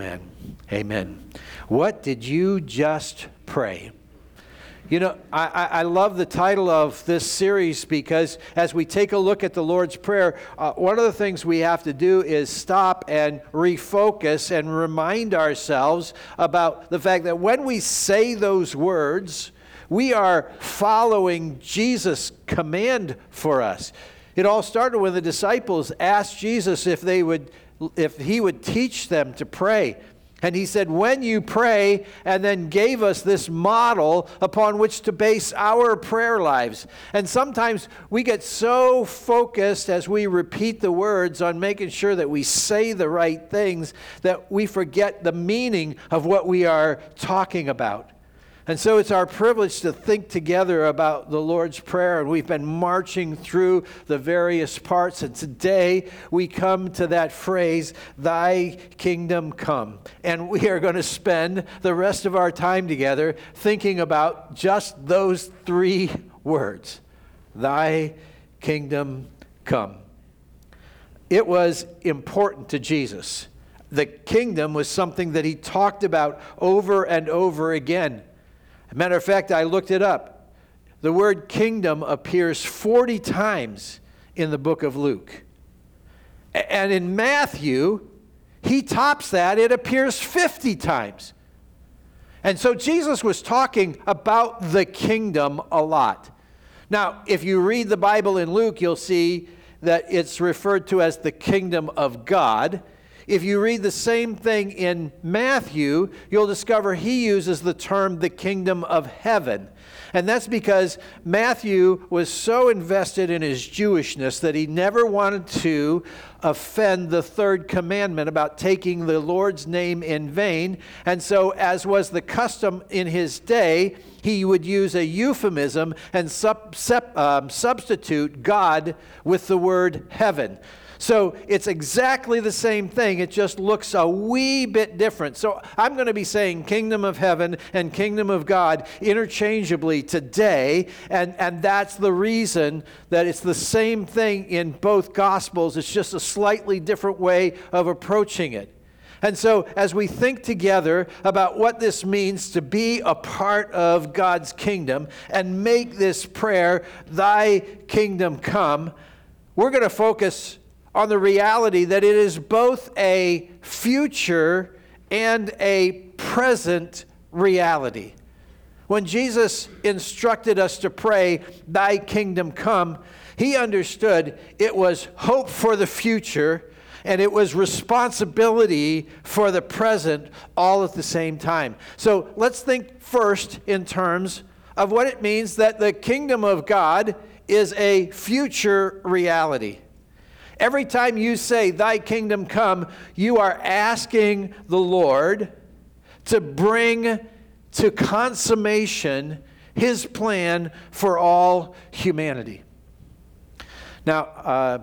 Amen. Amen. What did you just pray? You know, I, I love the title of this series because as we take a look at the Lord's Prayer, uh, one of the things we have to do is stop and refocus and remind ourselves about the fact that when we say those words, we are following Jesus' command for us. It all started when the disciples asked Jesus if they would if he would teach them to pray. And he said, When you pray, and then gave us this model upon which to base our prayer lives. And sometimes we get so focused as we repeat the words on making sure that we say the right things that we forget the meaning of what we are talking about. And so it's our privilege to think together about the Lord's Prayer, and we've been marching through the various parts. And today we come to that phrase, Thy kingdom come. And we are going to spend the rest of our time together thinking about just those three words Thy kingdom come. It was important to Jesus. The kingdom was something that he talked about over and over again matter of fact, I looked it up. The word kingdom appears 40 times in the book of Luke. And in Matthew, he tops that, it appears 50 times. And so Jesus was talking about the kingdom a lot. Now, if you read the Bible in Luke, you'll see that it's referred to as the kingdom of God. If you read the same thing in Matthew, you'll discover he uses the term the kingdom of heaven. And that's because Matthew was so invested in his Jewishness that he never wanted to offend the third commandment about taking the Lord's name in vain. And so, as was the custom in his day, he would use a euphemism and sub, sub, um, substitute God with the word heaven. So it's exactly the same thing. It just looks a wee bit different. So I'm going to be saying kingdom of heaven and kingdom of God interchangeably today. And, and that's the reason that it's the same thing in both gospels. It's just a slightly different way of approaching it. And so, as we think together about what this means to be a part of God's kingdom and make this prayer, Thy kingdom come, we're going to focus on the reality that it is both a future and a present reality. When Jesus instructed us to pray, Thy kingdom come, he understood it was hope for the future and it was responsibility for the present all at the same time. So let's think first in terms of what it means that the kingdom of God is a future reality. Every time you say, Thy kingdom come, you are asking the Lord to bring to consummation his plan for all humanity. Now, uh,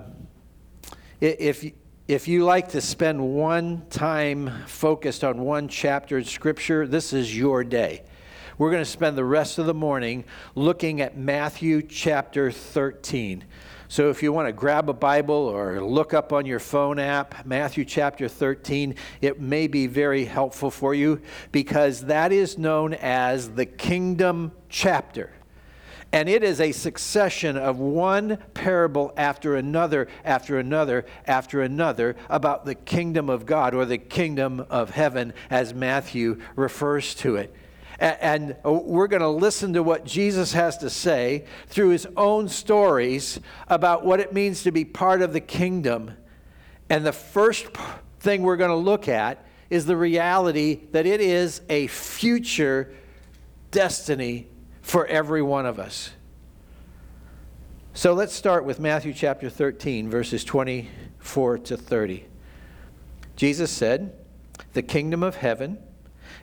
if, if you like to spend one time focused on one chapter in Scripture, this is your day. We're going to spend the rest of the morning looking at Matthew chapter 13. So if you want to grab a Bible or look up on your phone app, Matthew chapter 13, it may be very helpful for you because that is known as the kingdom chapter. And it is a succession of one parable after another, after another, after another about the kingdom of God or the kingdom of heaven as Matthew refers to it. And uh, we're going to listen to what Jesus has to say through his own stories about what it means to be part of the kingdom. And the first thing we're going to look at is the reality that it is a future destiny for every one of us. So let's start with Matthew chapter 13, verses 24 to 30. Jesus said, The kingdom of heaven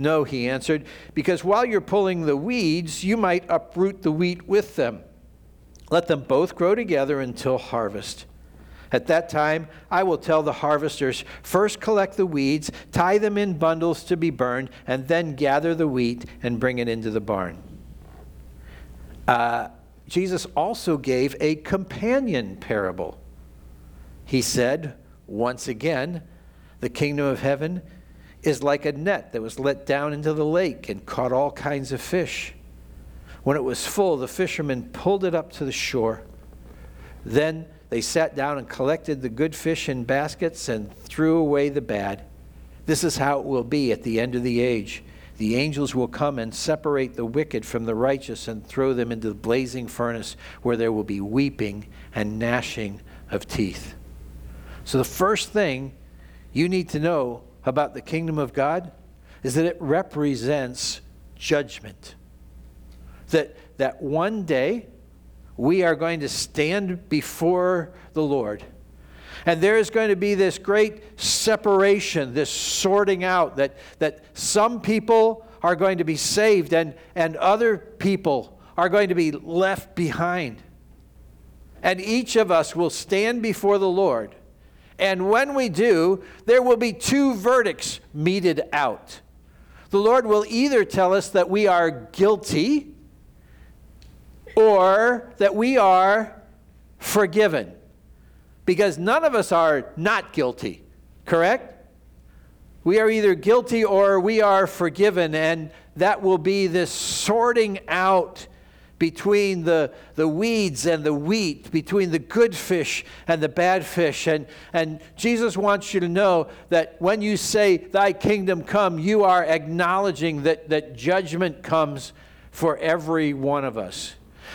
No, he answered, because while you're pulling the weeds, you might uproot the wheat with them. Let them both grow together until harvest. At that time, I will tell the harvesters first collect the weeds, tie them in bundles to be burned, and then gather the wheat and bring it into the barn. Uh, Jesus also gave a companion parable. He said, once again, the kingdom of heaven is like a net that was let down into the lake and caught all kinds of fish. When it was full, the fishermen pulled it up to the shore. Then they sat down and collected the good fish in baskets and threw away the bad. This is how it will be at the end of the age. The angels will come and separate the wicked from the righteous and throw them into the blazing furnace where there will be weeping and gnashing of teeth. So, the first thing you need to know about the kingdom of God is that it represents judgment. That, that one day we are going to stand before the Lord. And there is going to be this great separation, this sorting out, that, that some people are going to be saved and, and other people are going to be left behind. And each of us will stand before the Lord and when we do, there will be two verdicts meted out. The Lord will either tell us that we are guilty or that we are forgiven. Because none of us are not guilty, correct? We are either guilty or we are forgiven, and that will be this sorting out between the, the weeds and the wheat, between the good fish and the bad fish. And, and Jesus wants you to know that when you say, Thy kingdom come, you are acknowledging that, that judgment comes for every one of us.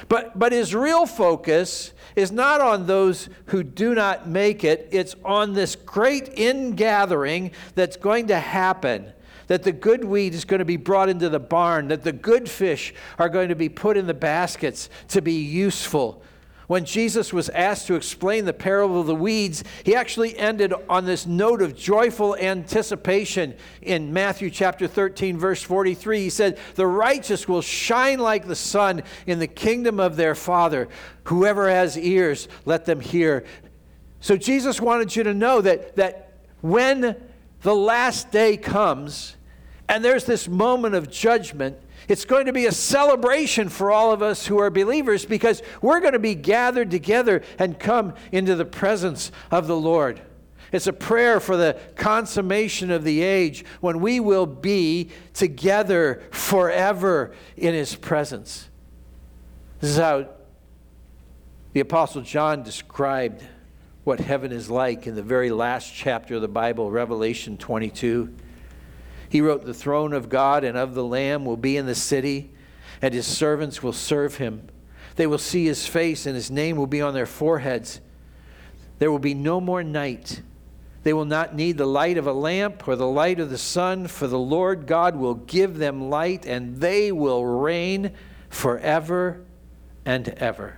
But, but his real focus is not on those who do not make it, it's on this great ingathering that's going to happen that the good wheat is going to be brought into the barn, that the good fish are going to be put in the baskets to be useful. When Jesus was asked to explain the parable of the weeds, he actually ended on this note of joyful anticipation in Matthew chapter 13, verse 43. He said, The righteous will shine like the sun in the kingdom of their Father. Whoever has ears, let them hear. So Jesus wanted you to know that, that when the last day comes and there's this moment of judgment, it's going to be a celebration for all of us who are believers because we're going to be gathered together and come into the presence of the Lord. It's a prayer for the consummation of the age when we will be together forever in His presence. This is how the Apostle John described what heaven is like in the very last chapter of the Bible, Revelation 22. He wrote, The throne of God and of the Lamb will be in the city, and his servants will serve him. They will see his face, and his name will be on their foreheads. There will be no more night. They will not need the light of a lamp or the light of the sun, for the Lord God will give them light, and they will reign forever and ever.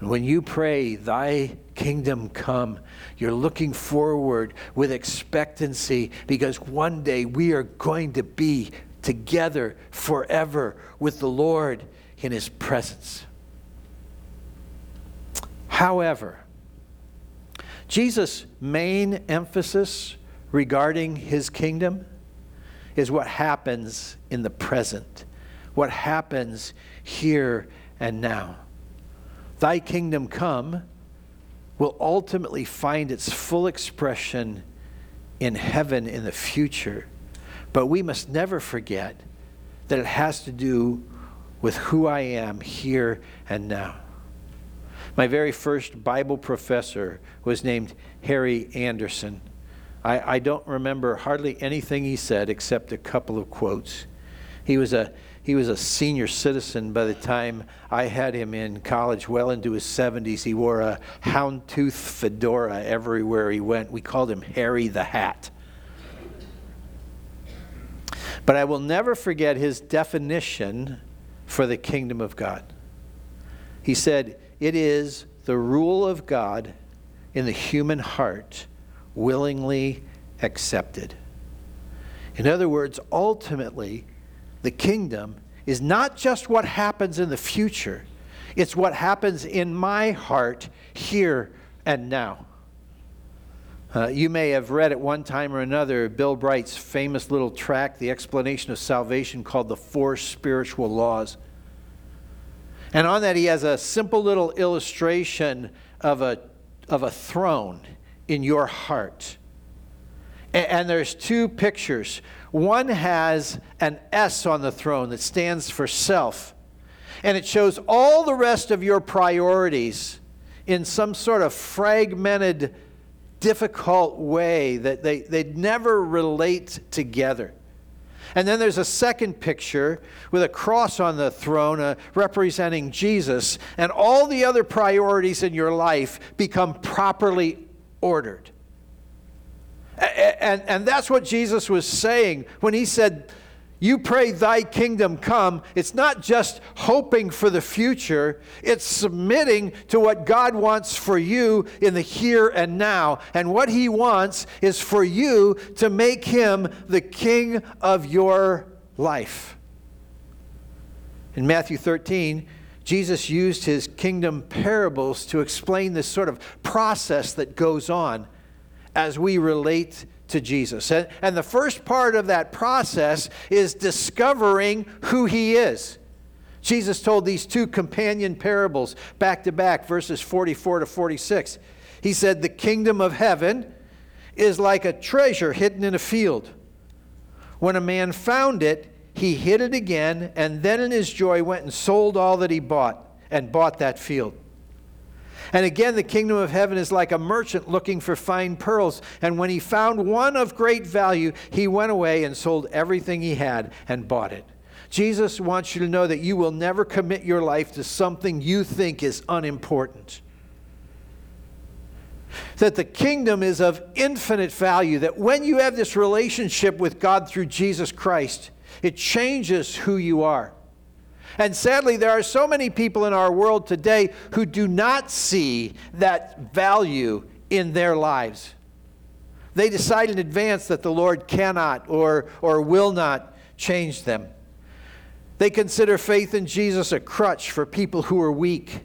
When you pray, Thy kingdom come, you're looking forward with expectancy because one day we are going to be together forever with the Lord in His presence. However, Jesus' main emphasis regarding His kingdom is what happens in the present, what happens here and now. Thy kingdom come will ultimately find its full expression in heaven in the future. But we must never forget that it has to do with who I am here and now. My very first Bible professor was named Harry Anderson. I, I don't remember hardly anything he said except a couple of quotes. He was a he was a senior citizen by the time I had him in college, well into his 70s. He wore a houndtooth fedora everywhere he went. We called him Harry the Hat. But I will never forget his definition for the kingdom of God. He said, It is the rule of God in the human heart, willingly accepted. In other words, ultimately, the kingdom is not just what happens in the future, it's what happens in my heart here and now. Uh, you may have read at one time or another Bill Bright's famous little tract, The Explanation of Salvation, called The Four Spiritual Laws. And on that, he has a simple little illustration of a, of a throne in your heart. And, and there's two pictures. One has an S on the throne that stands for self, and it shows all the rest of your priorities in some sort of fragmented, difficult way that they, they never relate together. And then there's a second picture with a cross on the throne uh, representing Jesus, and all the other priorities in your life become properly ordered. And, and that's what Jesus was saying when he said, You pray, Thy kingdom come. It's not just hoping for the future, it's submitting to what God wants for you in the here and now. And what He wants is for you to make Him the King of your life. In Matthew 13, Jesus used his kingdom parables to explain this sort of process that goes on as we relate to Jesus. And, and the first part of that process is discovering who he is. Jesus told these two companion parables back to back, verses 44 to 46. He said, The kingdom of heaven is like a treasure hidden in a field. When a man found it, he hid it again, and then in his joy went and sold all that he bought and bought that field. And again, the kingdom of heaven is like a merchant looking for fine pearls. And when he found one of great value, he went away and sold everything he had and bought it. Jesus wants you to know that you will never commit your life to something you think is unimportant. That the kingdom is of infinite value, that when you have this relationship with God through Jesus Christ, it changes who you are. And sadly, there are so many people in our world today who do not see that value in their lives. They decide in advance that the Lord cannot or, or will not change them. They consider faith in Jesus a crutch for people who are weak.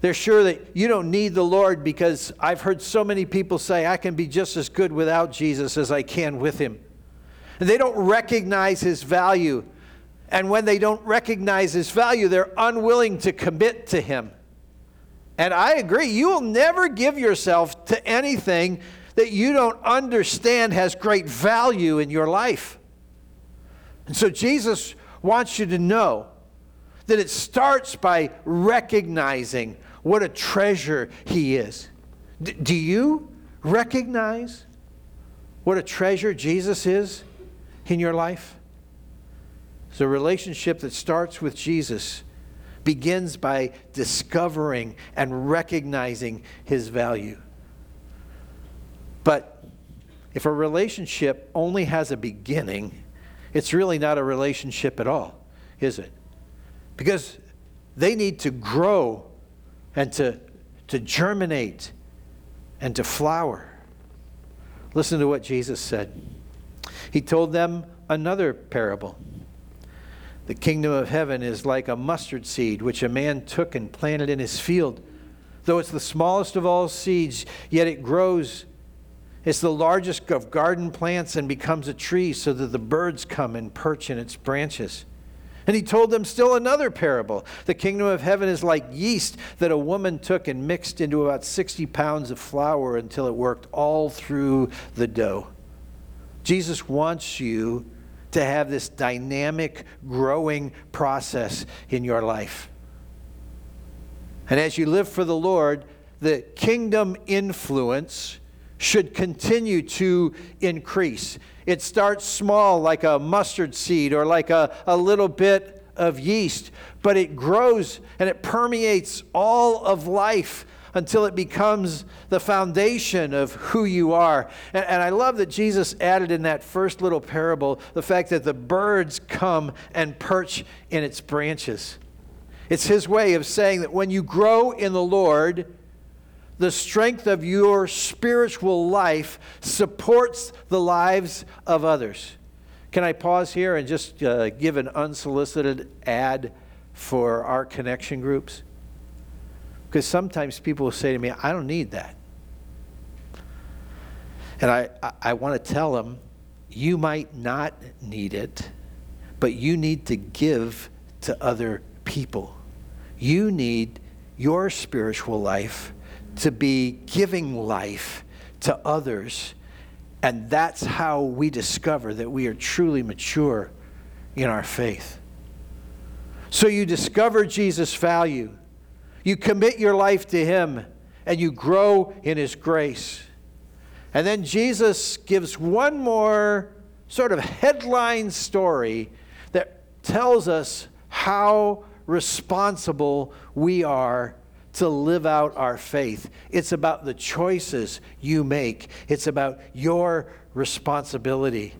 They're sure that you don't need the Lord because I've heard so many people say, I can be just as good without Jesus as I can with him. And they don't recognize his value and when they don't recognize his value, they're unwilling to commit to him. And I agree, you will never give yourself to anything that you don't understand has great value in your life. And so Jesus wants you to know that it starts by recognizing what a treasure he is. D- do you recognize what a treasure Jesus is in your life? A relationship that starts with Jesus begins by discovering and recognizing his value. But if a relationship only has a beginning, it's really not a relationship at all, is it? Because they need to grow and to, to germinate and to flower. Listen to what Jesus said. He told them another parable. The kingdom of heaven is like a mustard seed which a man took and planted in his field. Though it's the smallest of all seeds, yet it grows. It's the largest of garden plants and becomes a tree so that the birds come and perch in its branches. And he told them still another parable. The kingdom of heaven is like yeast that a woman took and mixed into about 60 pounds of flour until it worked all through the dough. Jesus wants you to have this dynamic, growing process in your life. And as you live for the Lord, the kingdom influence should continue to increase. It starts small, like a mustard seed or like a, a little bit of yeast, but it grows and it permeates all of life until it becomes the foundation of who you are. And, and, I love that Jesus added in that first little parable the fact that the birds come and perch in its branches. It's his way of saying that when you grow in the Lord, the strength of your spiritual life supports the lives of others. Can I pause here and just uh, give an unsolicited ad for our connection groups? Because sometimes people will say to me, I don't need that. And I, I, I want to tell them, you might not need it, but you need to give to other people. You need your spiritual life to be giving life to others. And that's how we discover that we are truly mature in our faith. So you discover Jesus' value, you commit your life to Him, and you grow in His grace. And then Jesus gives one more sort of headline story that tells us how responsible we are to live out our faith. It's about the choices you make, it's about your responsibility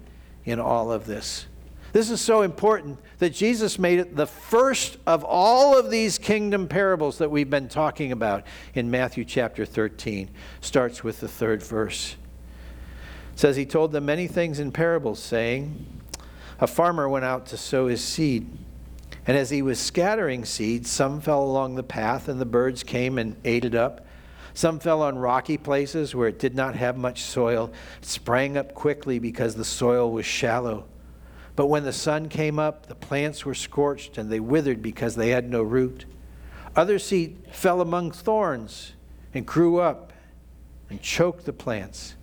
in all of this. This is so important that Jesus made it the first of all of these kingdom parables that we've been talking about in Matthew chapter 13. Starts with the third verse. It says, He told them many things in parables, saying, A farmer went out to sow his seed. And as he was scattering seed, some fell along the path, and the birds came and ate it up. Some fell on rocky places where it did not have much soil. It sprang up quickly because the soil was shallow. But when the sun came up, the plants were scorched, and they withered because they had no root. Other seed fell among thorns and grew up and choked the plants.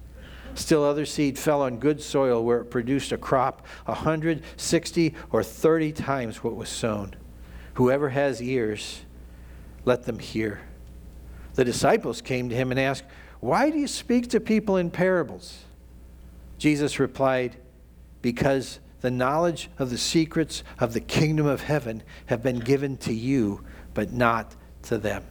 Still, other seed fell on good soil where it produced a crop a hundred, sixty, or thirty times what was sown. Whoever has ears, let them hear. The disciples came to him and asked, Why do you speak to people in parables? Jesus replied, Because the knowledge of the secrets of the kingdom of heaven have been given to you, but not to them.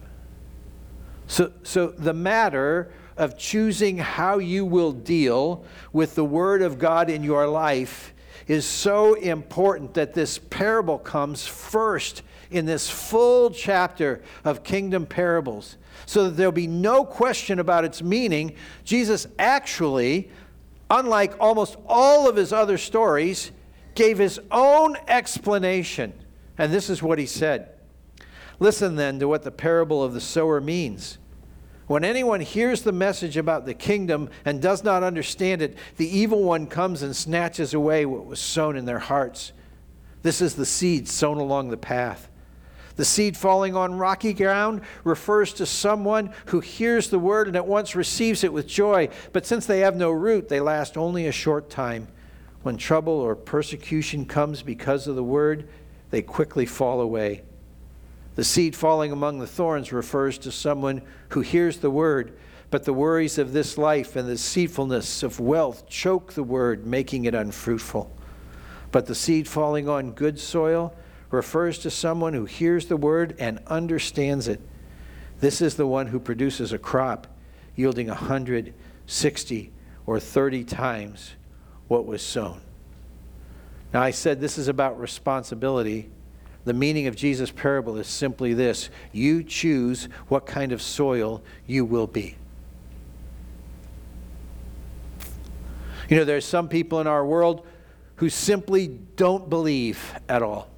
So, so the matter of choosing how you will deal with the Word of God in your life is so important that this parable comes first in this full chapter of kingdom parables so that there'll be no question about its meaning. Jesus actually, unlike almost all of his other stories, gave his own explanation. And this is what he said Listen then to what the parable of the sower means. When anyone hears the message about the kingdom and does not understand it, the evil one comes and snatches away what was sown in their hearts. This is the seed sown along the path. The seed falling on rocky ground refers to someone who hears the word and at once receives it with joy, but since they have no root, they last only a short time. When trouble or persecution comes because of the word, they quickly fall away. The seed falling among the thorns refers to someone who hears the word, but the worries of this life and the deceitfulness of wealth choke the word, making it unfruitful. But the seed falling on good soil refers to someone who hears the word and understands it. This is the one who produces a crop yielding a hundred, sixty, or 30 times what was sown. Now, I said this is about responsibility the meaning of Jesus' parable is simply this you choose what kind of soil you will be. You know, there's some people in our world who simply don't believe at all.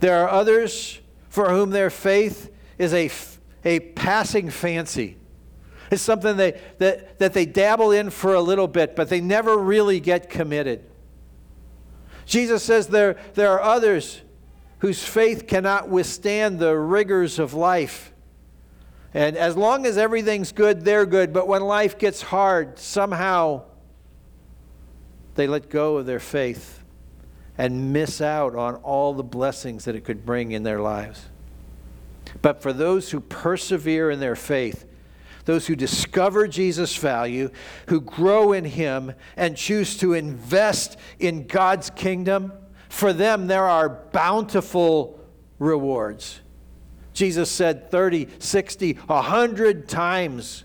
There are others for whom their faith is a, a passing fancy. It's something they, that, that they dabble in for a little bit, but they never really get committed. Jesus says there, there are others whose faith cannot withstand the rigors of life. And as long as everything's good, they're good. But when life gets hard, somehow they let go of their faith and miss out on all the blessings that it could bring in their lives. But for those who persevere in their faith, those who discover Jesus' value, who grow in Him, and choose to invest in God's kingdom, for them there are bountiful rewards. Jesus said 30, 60, 100 times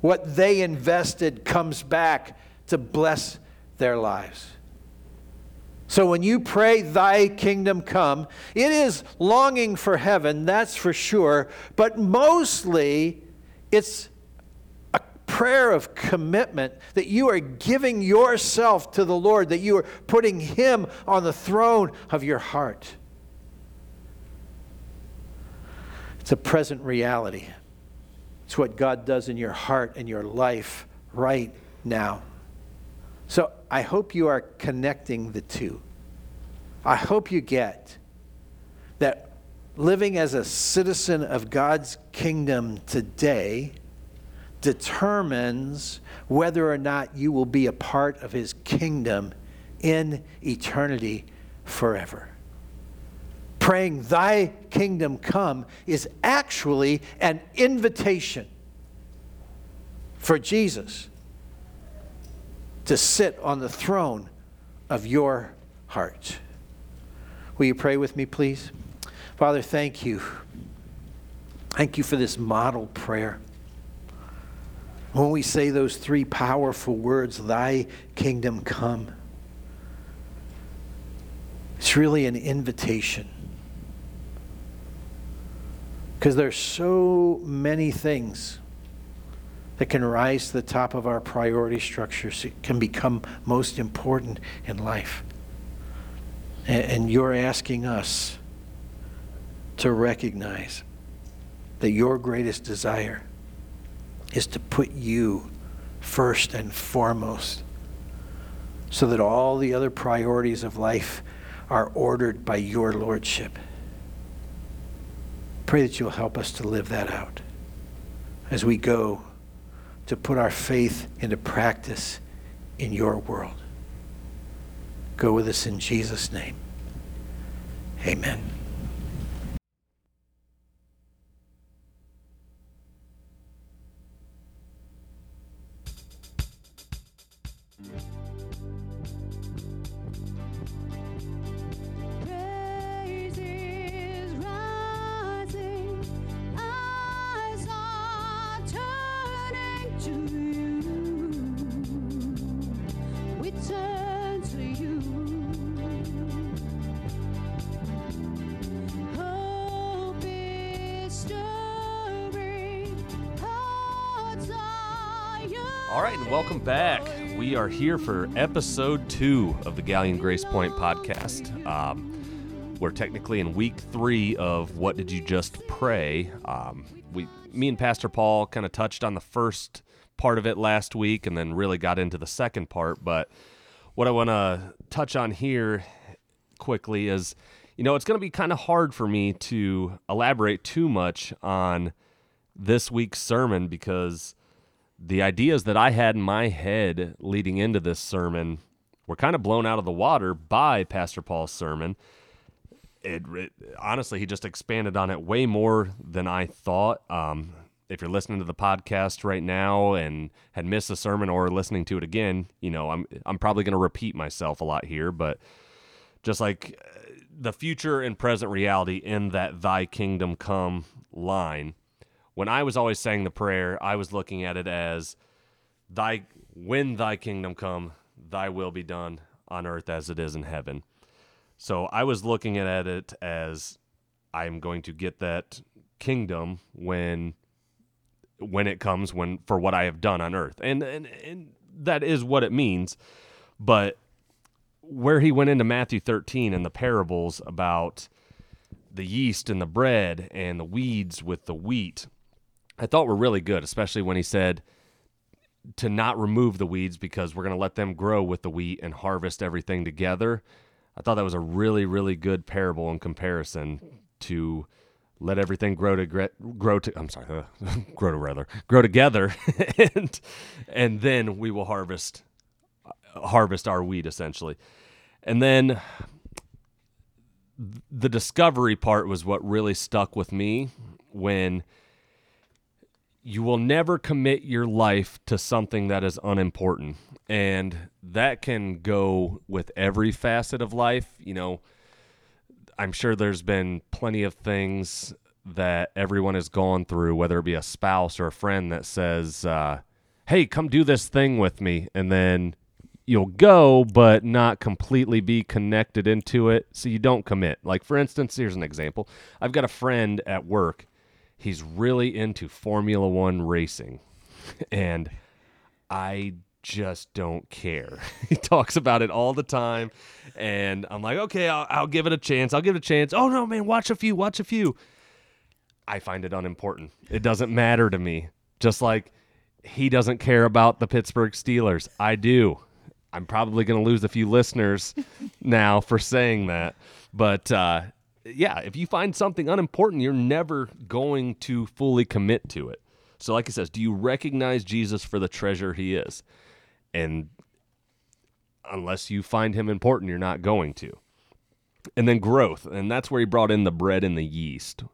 what they invested comes back to bless their lives. So when you pray, Thy kingdom come, it is longing for heaven, that's for sure, but mostly It's a prayer of commitment that you are giving yourself to the Lord, that you are putting Him on the throne of your heart. It's a present reality. It's what God does in your heart and your life right now. So I hope you are connecting the two. I hope you get living as a citizen of God's kingdom today determines whether or not you will be a part of his kingdom in eternity forever. Praying, Thy kingdom come, is actually an invitation for Jesus to sit on the throne of your heart. Will you pray with me, please? Father, thank you. Thank you for this model prayer. When we say those three powerful words, Thy kingdom come, it's really an invitation. Because there's so many things that can rise to the top of our priority structures. It can become most important in life. And, you're asking us to recognize that your greatest desire is to put you first and foremost so that all the other priorities of life are ordered by your lordship. Pray that you'll help us to live that out as we go to put our faith into practice in your world. Go with us in Jesus' name. Amen. Are here for episode two of the Galleon Grace Point podcast. Um, we're technically in week three of What Did You Just Pray? Um, we, me and Pastor Paul kind of touched on the first part of it last week and then really got into the second part. But what I want to touch on here quickly is you know, it's going to be kind of hard for me to elaborate too much on this week's sermon because the ideas that I had in my head leading into this sermon were kind of blown out of the water by Pastor Paul's sermon. It, it honestly, he just expanded on it way more than I thought. Um, if you're listening to the podcast right now and had missed the sermon or listening to it again, you know, I'm I'm probably going to repeat myself a lot here, but just like uh, the future and present reality in that thy kingdom come line when I was always saying the prayer, I was looking at it as thy when thy kingdom come, thy will be done on earth as it is in heaven. So I was looking at it as I'm going to get that kingdom when when it comes when for what I have done on earth. And and, and that is what it means. But where he went into Matthew 13 and the parables about the yeast and the bread and the weeds with the wheat I thought were really good, especially when he said to not remove the weeds because we're going to let them grow with the wheat and harvest everything together. I thought that was a really, really good parable in comparison to let everything grow to grow to. I'm sorry, uh, grow to rather grow together, and and then we will harvest harvest our wheat essentially, and then the discovery part was what really stuck with me when you will never commit your life to something that is unimportant. And that can go with every facet of life. You know, I'm sure there's been plenty of things that everyone has gone through, whether it be a spouse or a friend that says, uh, Hey, come do this thing with me. And then you'll go, but not completely be connected into it. So you don't commit. Like, for instance, here's an example I've got a friend at work he's really into Formula One racing. And I just don't care. he talks about it all the time. And I'm like, okay, I'll, I'll give it a chance. I'll give it a chance. Oh, no, man, watch a few, watch a few. I find it unimportant. It doesn't matter to me. Just like he doesn't care about the Pittsburgh Steelers. I do. I'm probably going to lose a few listeners now for saying that. But uh, yeah, if you find something unimportant, you're never going to fully commit to it. So, like he says, do you recognize Jesus for the treasure he is? And unless you find him important, you're not going to. And then growth, and that's where he brought in the bread and the yeast.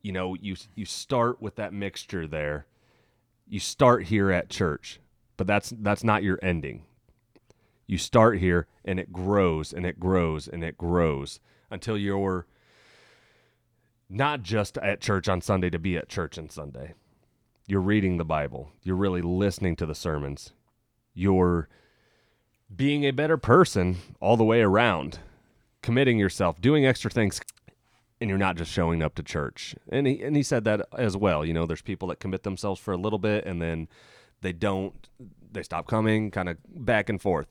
You know, you you start with that mixture there. You start here at church, but that's that's not your ending. You start here and it grows and it grows and it grows until you're not just at church on Sunday to be at church on Sunday. You're reading the Bible. You're really listening to the sermons. You're being a better person all the way around, committing yourself, doing extra things, and you're not just showing up to church. And he and he said that as well. You know, there's people that commit themselves for a little bit and then they don't they stop coming, kind of back and forth.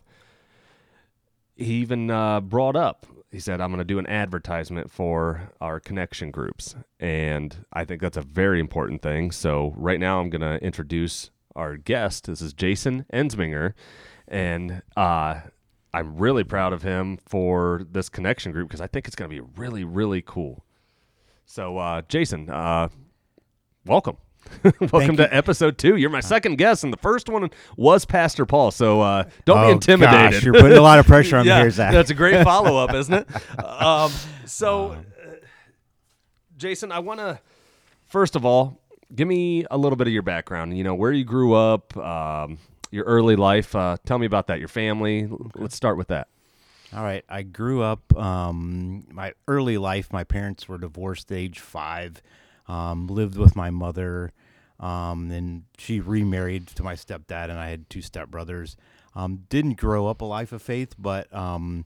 He even uh, brought up he said, I'm going to do an advertisement for our connection groups. And I think that's a very important thing. So, right now, I'm going to introduce our guest. This is Jason Ensminger. And uh, I'm really proud of him for this connection group because I think it's going to be really, really cool. So, uh, Jason, uh, welcome. Welcome to episode two. You're my second guest, and the first one was Pastor Paul. So uh, don't oh, be intimidated. Gosh, you're putting a lot of pressure on yeah, me here, Zach. That's a great follow up, isn't it? Um, so, uh, Jason, I want to first of all give me a little bit of your background. You know, where you grew up, um, your early life. Uh, tell me about that. Your family. Let's start with that. All right. I grew up. Um, my early life. My parents were divorced at age five. Um, lived with my mother. Um, and she remarried to my stepdad, and I had two stepbrothers. Um, didn't grow up a life of faith, but um,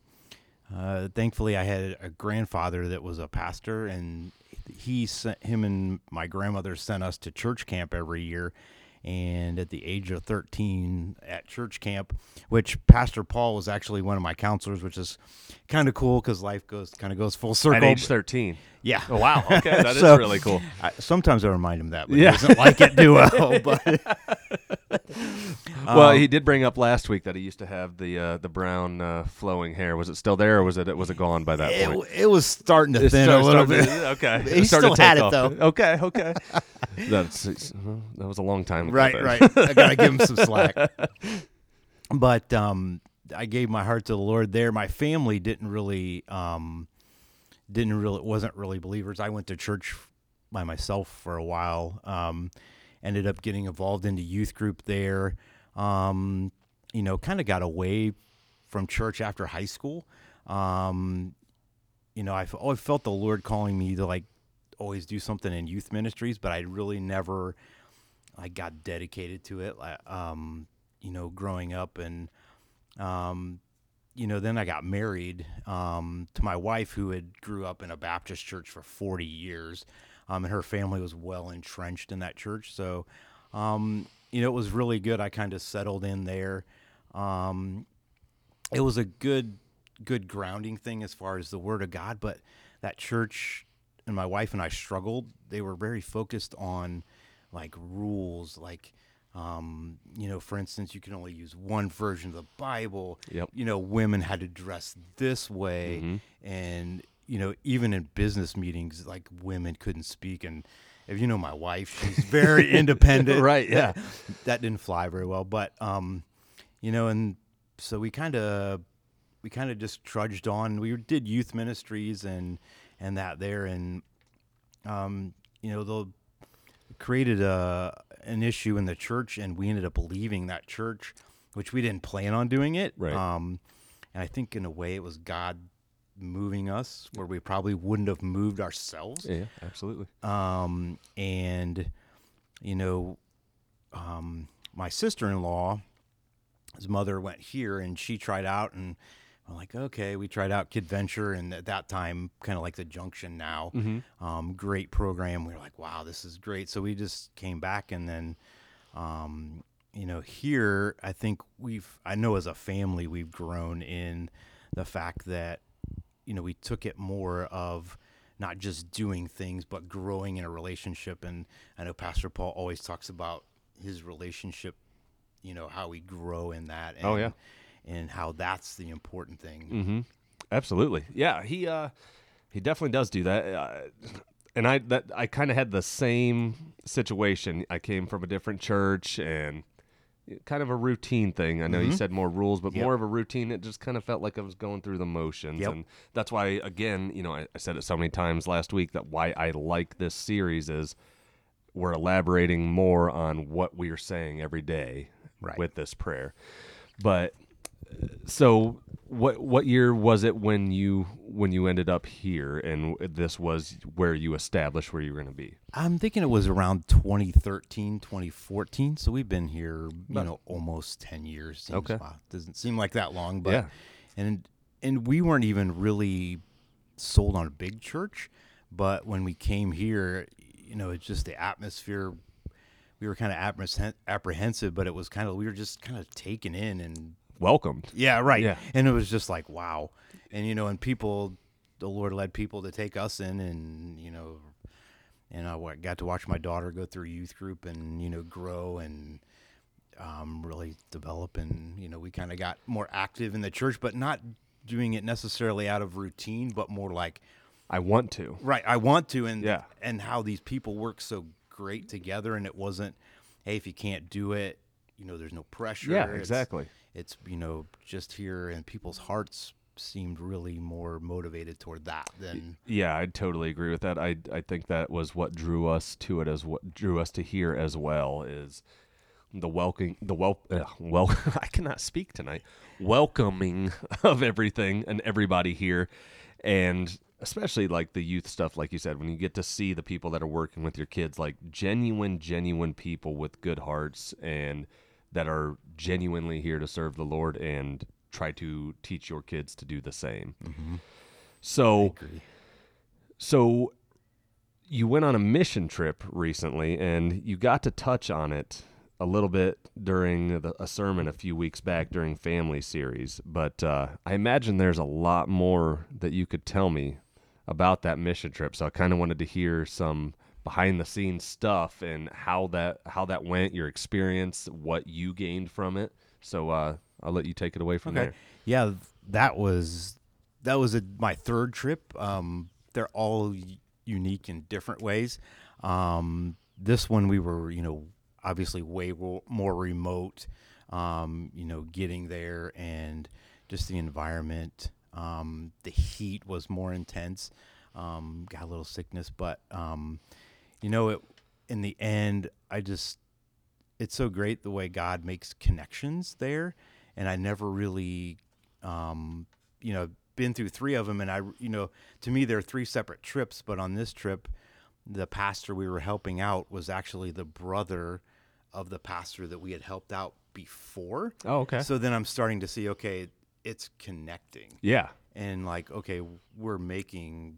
uh, thankfully I had a grandfather that was a pastor, and he sent him and my grandmother sent us to church camp every year. And at the age of 13 at church camp, which Pastor Paul was actually one of my counselors, which is kind of cool because life goes kind of goes full circle. At age 13. Yeah. Oh, wow. Okay. that is So, really cool. I, sometimes I remind him that, but Yeah. he doesn't like it too well. But well, Um, he did bring up last week that he used to have the uh, the brown uh, flowing hair. Was it still there, or was it was it gone by that it, point? it was starting to thin start- a little bit. to- okay, He It still had take it, though. Okay, okay. That's that was a long time right, right. I gotta give him some slack. But um, I gave my heart to the Lord there. My family didn't really, um, didn't really, wasn't really believers. I went to church by myself for a while. Um, ended up getting involved into youth group there. Um, you know, kind of got away from church after high school. Um, you know, always felt the Lord calling me to like always do something in youth ministries, but I really never I got dedicated to it. Um, you know, growing up and, um, you know, then I got married um, to my wife, who had grew up in a Baptist church for 40 years, um, and her family was well entrenched in that church. So, um, you know, it was really good. I kind of settled in there. Um, it was a good, good grounding thing as far as the Word of God. But that church and my wife and I struggled. They were very focused on like rules, like um, you know, for instance, you can only use one version of the Bible. Yep. You know, women had to dress this way, and you know, even in business meetings, like women couldn't speak. And if you know my wife, she's very independent. Right, yeah. That, that didn't fly very well, but um, you know, and so we kind of we kind of just trudged on. We did youth ministries and and that there, and um, you know, the created a an issue in the church, and we ended up leaving that church, which we didn't plan on doing it. Right. Um, and I think in a way it was God moving us where we probably wouldn't have moved ourselves. Yeah, absolutely. Um, and you know, um, my sister-in-law, his mother went here, and she tried out, and I'm like, okay, we tried out Kid Venture, and at that time, kind of like the Junction now, um, great program. We were like, wow, this is great. So we just came back, and then, um, you know, here I think we've, I know as a family, we've grown in the fact that, you know, we took it more of not just doing things, but growing in a relationship. And I know Pastor Paul always talks about his relationship, you know, how we grow in that. And, Oh, yeah. And how that's the important thing. Mm-hmm. Absolutely. Yeah, he uh he definitely does do that. Uh, and I that I kind of had the same situation. I came from a different church and kind of a routine thing. I know you said more rules, but Mm-hmm. Yep. more of a routine. It just kind of felt like I was going through the motions. Yep. And that's why again, you know, I, I said it so many times last week that why I like this series is we're elaborating more on what we are saying every day Right. with this prayer. But so what what year was it when you when you ended up here and this was where you established where you were going to be I'm thinking it was around 2013, 2014. So we've been here, you know, almost 10 years. Seems, Okay. wow, doesn't seem like that long, but Yeah. and and we weren't even really sold on a big church, but when we came here, you know, it's just the atmosphere. We were kind of apprehensive, but it was kind of we were just kind of taken in and welcomed yeah, right. Yeah. And it was just like, wow. And, you know, and people, the Lord led people to take us in and, you know, and I got to watch my daughter go through youth group and, you know, grow and um, really develop. And, you know, we kind of got more active in the church, but not doing it necessarily out of routine, but more like, i want to right, I want to. And, Yeah. and how these people work so great together. And it wasn't, hey, if you can't do it, you know, there's no pressure. yeah exactly it's you know just here and people's hearts seemed really more motivated toward that than yeah i totally agree with that. I i think that was what drew us to it as what drew us to here as well is the welcoming the wel uh, well i cannot speak tonight. Welcoming of everything and everybody here. And especially like the youth stuff like you said when you get to see the people that are working with your kids like genuine genuine people with good hearts and that are genuinely here to serve the lord and try to teach your kids to do the same. So so you went on a mission trip recently and you got to touch on it a little bit during the, a sermon a few weeks back during family series but uh, i imagine there's a lot more that you could tell me about that mission trip. So i kind of wanted to hear some behind the scenes stuff and how that how that went your experience what you gained from it. So uh, i'll let you take it away from there. Yeah that was that was a, my third trip. Um they're all unique in different ways. Um this one we were you know obviously way more remote um you know getting there and just the environment um the heat was more intense. Um got a little sickness but um you know it in the end i just it's so great the way God makes connections there. And I never really, um, you know, been through three of them. And I, you know, to me, they're three separate trips. But on this trip, the pastor we were helping out was actually the brother of the pastor that we had helped out before. oh okay So then I'm starting to see, okay, it's connecting. yeah And like, okay, we're making,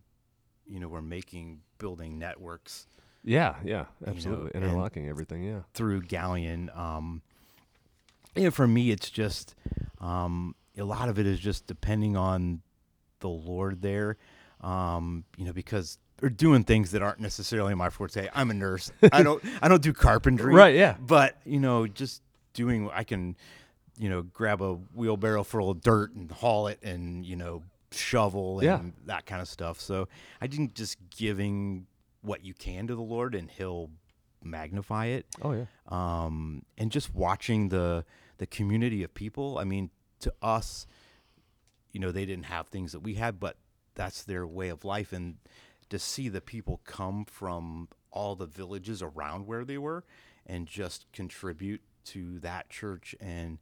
you know, we're making building networks yeah yeah absolutely and- interlocking everything yeah through Galleon. Um, you know, for me, it's just um, a lot of it is just depending on the Lord there. Um, you know, because they're doing things that aren't necessarily my forte. I'm a nurse. I don't. I don't do carpentry. Right, yeah. But you know, just doing. I can, you know, grab a wheelbarrow full of dirt and haul it, and you know, shovel and Yeah. that kind of stuff. So I think just giving what you can to the Lord, and He'll magnify it. Oh yeah. Um, and just watching the the community of people. I mean, to us, you know, they didn't have things that we had, but that's their way of life, and to see the people come from all the villages around where they were and just contribute to that church and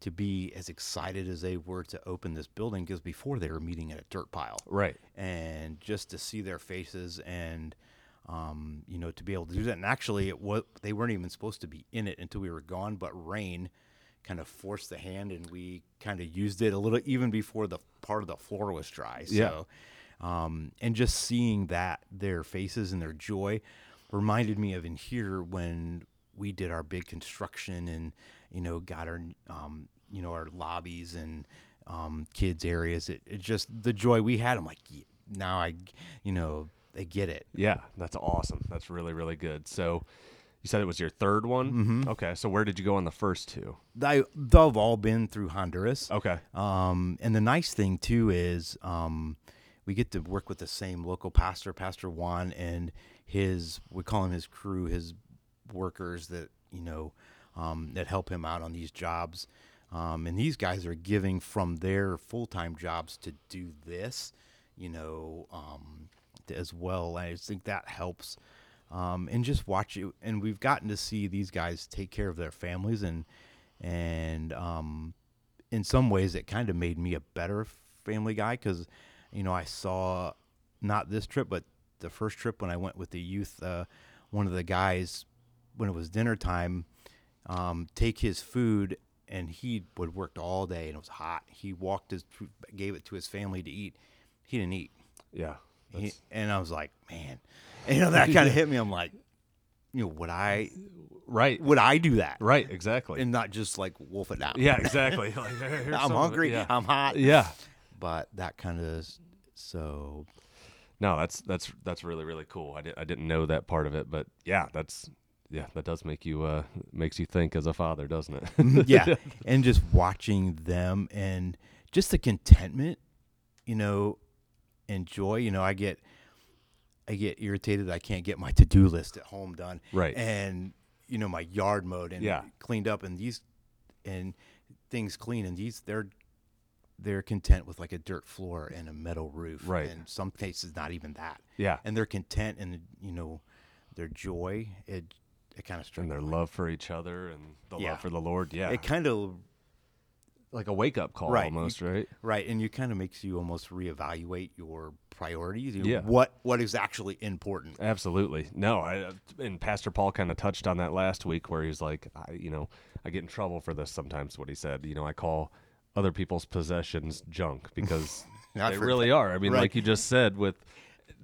to be as excited as they were to open this building because before they were meeting at a dirt pile. Right. And just to see their faces and um, you know to be able to do that and actually it was they weren't even supposed to be in it until we were gone but rain kind of forced the hand, and we kind of used it a little even before the part of the floor was dry. Yeah. So, um, and just seeing that their faces and their joy reminded me of in here when we did our big construction and you know got our um, you know our lobbies and um, kids areas. It, it just the joy we had. I'm like, "Ye- now I, you know, I get it. Yeah, that's awesome. That's really really good. So, you said it was your third one. Mm-hmm. Okay, so where did you go on the first two? I, they've all been through Honduras. Okay. Um, and the nice thing too is um, we get to work with the same local pastor, Pastor Juan, and his we call him his crew, his workers that you know um, that help him out on these jobs. Um, and these guys are giving from their full time jobs to do this, you know, um, as well. I think that helps. Um, and just watch it, and we've gotten to see these guys take care of their families, and and um, in some ways it kind of made me a better family guy because you know i saw not this trip but the first trip when i went with the youth uh, one of the guys when it was dinner time um, take his food and he would worked all day and it was hot he walked his gave it to his family to eat he didn't eat Yeah. He, and i was like man and, you know that kind of hit me i'm like you know would i right. would i do that Right. Exactly. and not just like wolf it down yeah. Exactly. Like, i'm some of it. hungry Yeah. i'm hot yeah. but that kind of so No, that's that's that's really really cool. I, di- I didn't know that part of it, but yeah, that's yeah, that does make you uh makes you think as a father, doesn't it? yeah and just watching them and just the contentment you know and joy you know i get i get irritated i can't get my to-do list at home done Right. and you know my yard mowed and Yeah. cleaned up and these and things clean and these they're they're content with like a dirt floor and a metal roof Right. and some cases not even that yeah. and they're content and you know their joy it it kind of And their me. love for each other and the Yeah. love for the Lord. Yeah. it kind of like a wake up call Right. almost, right? Right, and it kind of makes you almost reevaluate your priorities. you- Yeah. What what is actually important? Absolutely. No, I and Pastor Paul kind of touched on that last week where he's like, I, you know, I get in trouble for this sometimes. What he said, you know, I call other people's possessions junk because they really are. I mean, Right. like you just said, with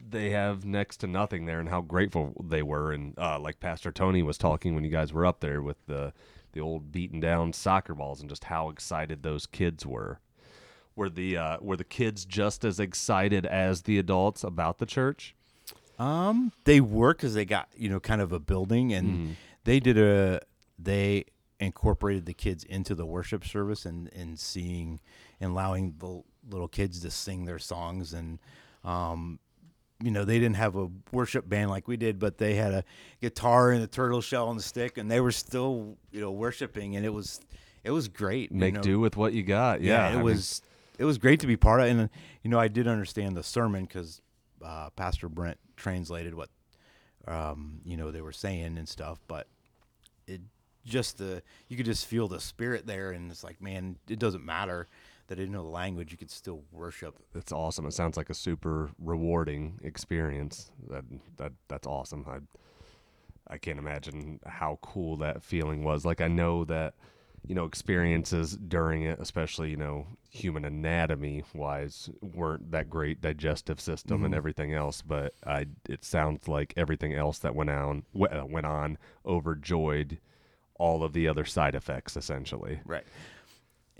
they have next to nothing there, and how grateful they were, and uh, like Pastor Tony was talking when you guys were up there with the the old beaten down soccer balls, and just how excited those kids were. Were the uh, were the kids just as excited as the adults about the church? Um, they were because they got you know kind of a building, and they did a they incorporated the kids into the worship service and and seeing and allowing the little kids to sing their songs and um you know they didn't have a worship band like we did but they had a guitar and a turtle shell and a stick and they were still you know worshiping and it was it was great you Make know. do with what you got. Yeah, it I mean, was it was great to be part of and you know i did understand the sermon because uh, pastor brent translated what um, you know they were saying and stuff but it just the you could just feel the spirit there and it's like man it doesn't matter that didn't know the language you could still worship it's awesome. It sounds like a super rewarding experience. That that that's awesome. I I can't imagine how cool that feeling was. Like I know that you know experiences during it, especially you know human anatomy wise, weren't that great digestive system and everything else. But I it sounds like everything else that went on uh, went on overjoyed all of the other side effects essentially. Right.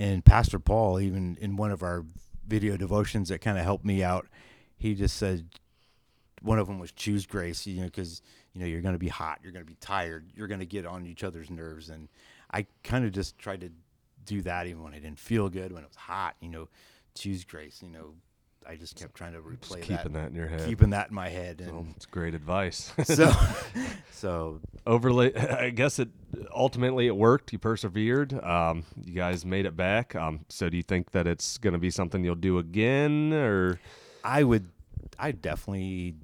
And Pastor Paul, even in one of our video devotions that kind of helped me out, he just said one of them was choose grace, you know, because you know you're going to be hot, you're going to be tired, you're going to get on each other's nerves, and I kind of just tried to do that even when I didn't feel good, when it was hot, you know, choose grace, you know. I just kept trying to Just replay keeping that, that in your head. keeping that in my head, Well, it's great advice. so, so overly i guess it ultimately it worked you persevered um, you guys made it back um, so do you think that it's going to be something you'll do again or I would, I definitely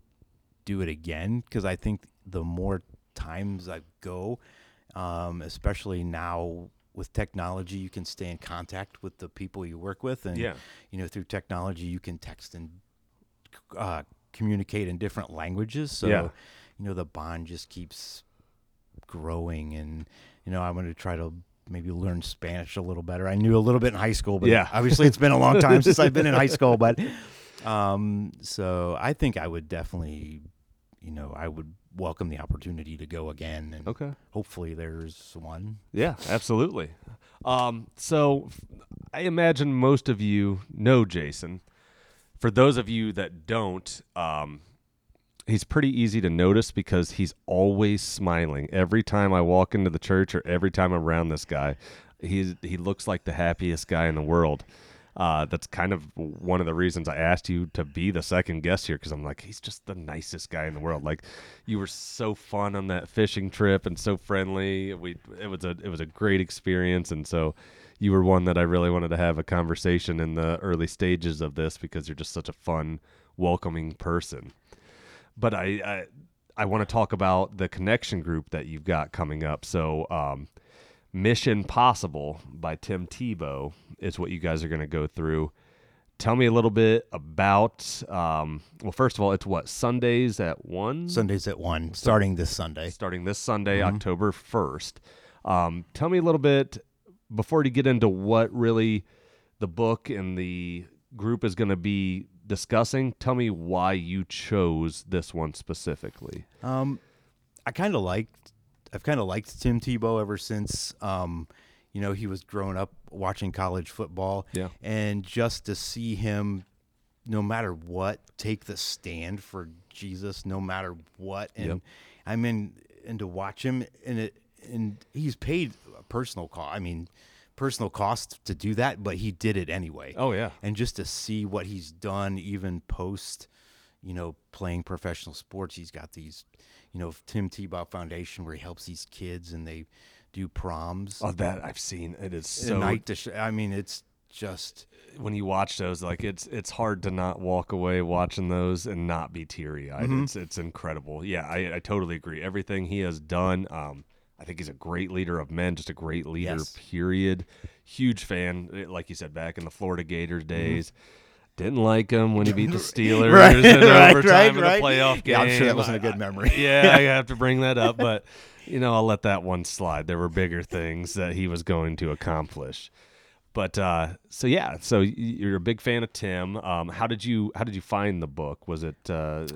do it again because I think the more times I go, um, especially now with technology, you can stay in contact with the people you work with, and Yeah. you know through technology you can text and uh, communicate in different languages. So Yeah. you know the bond just keeps growing, and you know I'm going to try to maybe learn Spanish a little better. I knew a little bit in high school, but Yeah. obviously it's been a long time since I've been in high school. But um, so I think I would definitely, you know, I would welcome the opportunity to go again, and Okay. hopefully there's one. Yeah, absolutely. Um, so I imagine most of you know Jason. For those of you that don't, um, he's pretty easy to notice because he's always smiling. Every time I walk into the church or every time I'm around this guy, he's he looks like the happiest guy in the world. Uh, that's kind of one of the reasons I asked you to be the second guest here because I'm like, he's just the nicest guy in the world. Like, you were so fun on that fishing trip and so friendly. We it was a it was a great experience, and so you were one that I really wanted to have a conversation in the early stages of this because you're just such a fun, welcoming person. But I I, I want to talk about the connection group that you've got coming up. So. Um, Mission Possible by Tim Tebow is what you guys are going to go through. Tell me a little bit about. Um, well, first of all, it's what Sundays at one, Sundays at one, starting this Sunday. starting this Sunday, Mm-hmm. October first. Um, tell me a little bit before you get into what really the book and the group is going to be discussing. Tell me why you chose this one specifically. Um, I kind of liked. I've kind of liked Tim Tebow ever since. Um, you know, he was growing up watching college football. Yeah. And just to see him, no matter what, take the stand for Jesus, no matter what. And Yep. I mean, and to watch him, and it, and he's paid a personal cost. I mean, personal cost to do that, but he did it anyway Oh yeah, and just to see what he's done even post you know playing professional sports he's got these you know tim tebow foundation where he helps these kids and they do proms oh that I've seen. It is so night to sh- i mean it's just when you watch those, like it's it's hard to not walk away watching those and not be teary eyed. Mm-hmm. It's it's incredible. Yeah, I, I totally agree. Everything he has done, um, I think he's a great leader of men, just a great leader. Yes. Period. Huge fan, like you said, back in the Florida Gators Mm-hmm. Days. Didn't like him when he beat the Steelers Right, in right, overtime right, in right. playoff game. Yeah, I'm sure that wasn't a good memory. yeah, I have to bring that up, but you know, I'll let that one slide. There were bigger things that he was going to accomplish. But uh, so yeah, so you're a big fan of Tim. Um, how did you how did you find the book? Was it uh,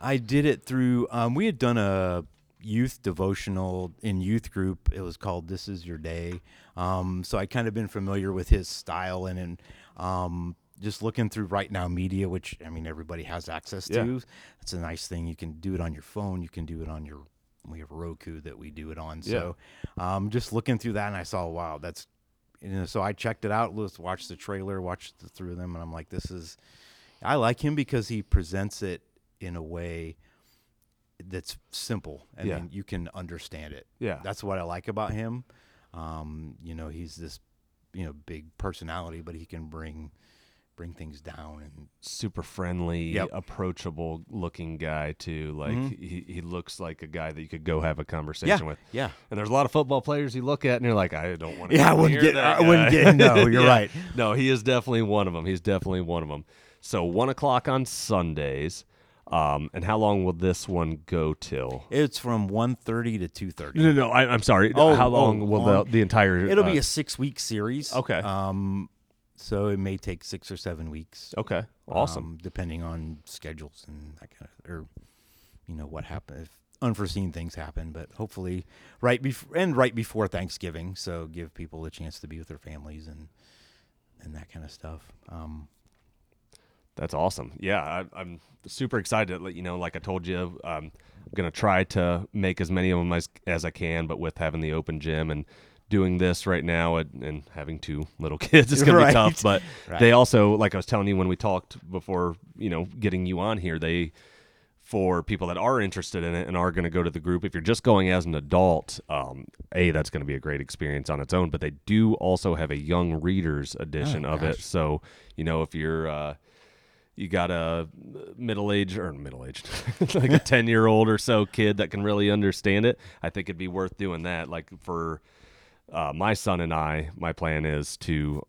i did it through um, we had done a youth devotional in youth group it was called this is your day um, so i kind of been familiar with his style and, and um, just looking through right now media which i mean everybody has access Yeah. to it's a nice thing. You can do it on your phone. You can do it on your we have roku that we do it on. So um, just looking through that and i saw wow that's you know, so i checked it out let's watch the trailer watched the, through them and i'm like this is i like him because he presents it in a way that's simple and Yeah. you can understand it. Yeah. That's what i like about him. Um, you know he's this you know big personality but he can bring bring things down and super friendly, Yep. approachable looking guy too. Like Mhm. he, he looks like a guy that you could go have a conversation yeah with. yeah And there's a lot of football players you look at and you're like, I don't want to. Yeah, I wouldn't get- That I wouldn't get- no, you're Yeah. right. No, he is definitely one of them. He's definitely one of them. So one o'clock on Sundays. Um, and how long will this one go till? it's from 1.30 to 2.30 No, no, no I, I'm sorry. Oh, how oh, long will long. the, the entire? it'll uh, be a six week series Okay. um so it may take six or seven weeks okay. Awesome. um, depending on schedules and that kind of or you know what happened if unforeseen things happen but hopefully right before and right before thanksgiving so give people a chance to be with their families and and that kind of stuff um That's awesome. Yeah, I, I'm super excited. Like, You know, like I told you, um, I'm gonna try to make as many of them as, as I can, but with having the open gym and doing this right now and, and having two little kids, it's gonna be tough. But Right. they also, like I was telling you when we talked before, you know, getting you on here, they for people that are interested in it and are going to go to the group. If you're just going as an adult, um, a that's going to be a great experience on its own. But they do also have a young readers edition Oh, of it. So you know if you're uh, you got a middle aged or middle aged like a 10 year old or so kid that can really understand it i think it'd be worth doing that like for uh, my son and i my plan is to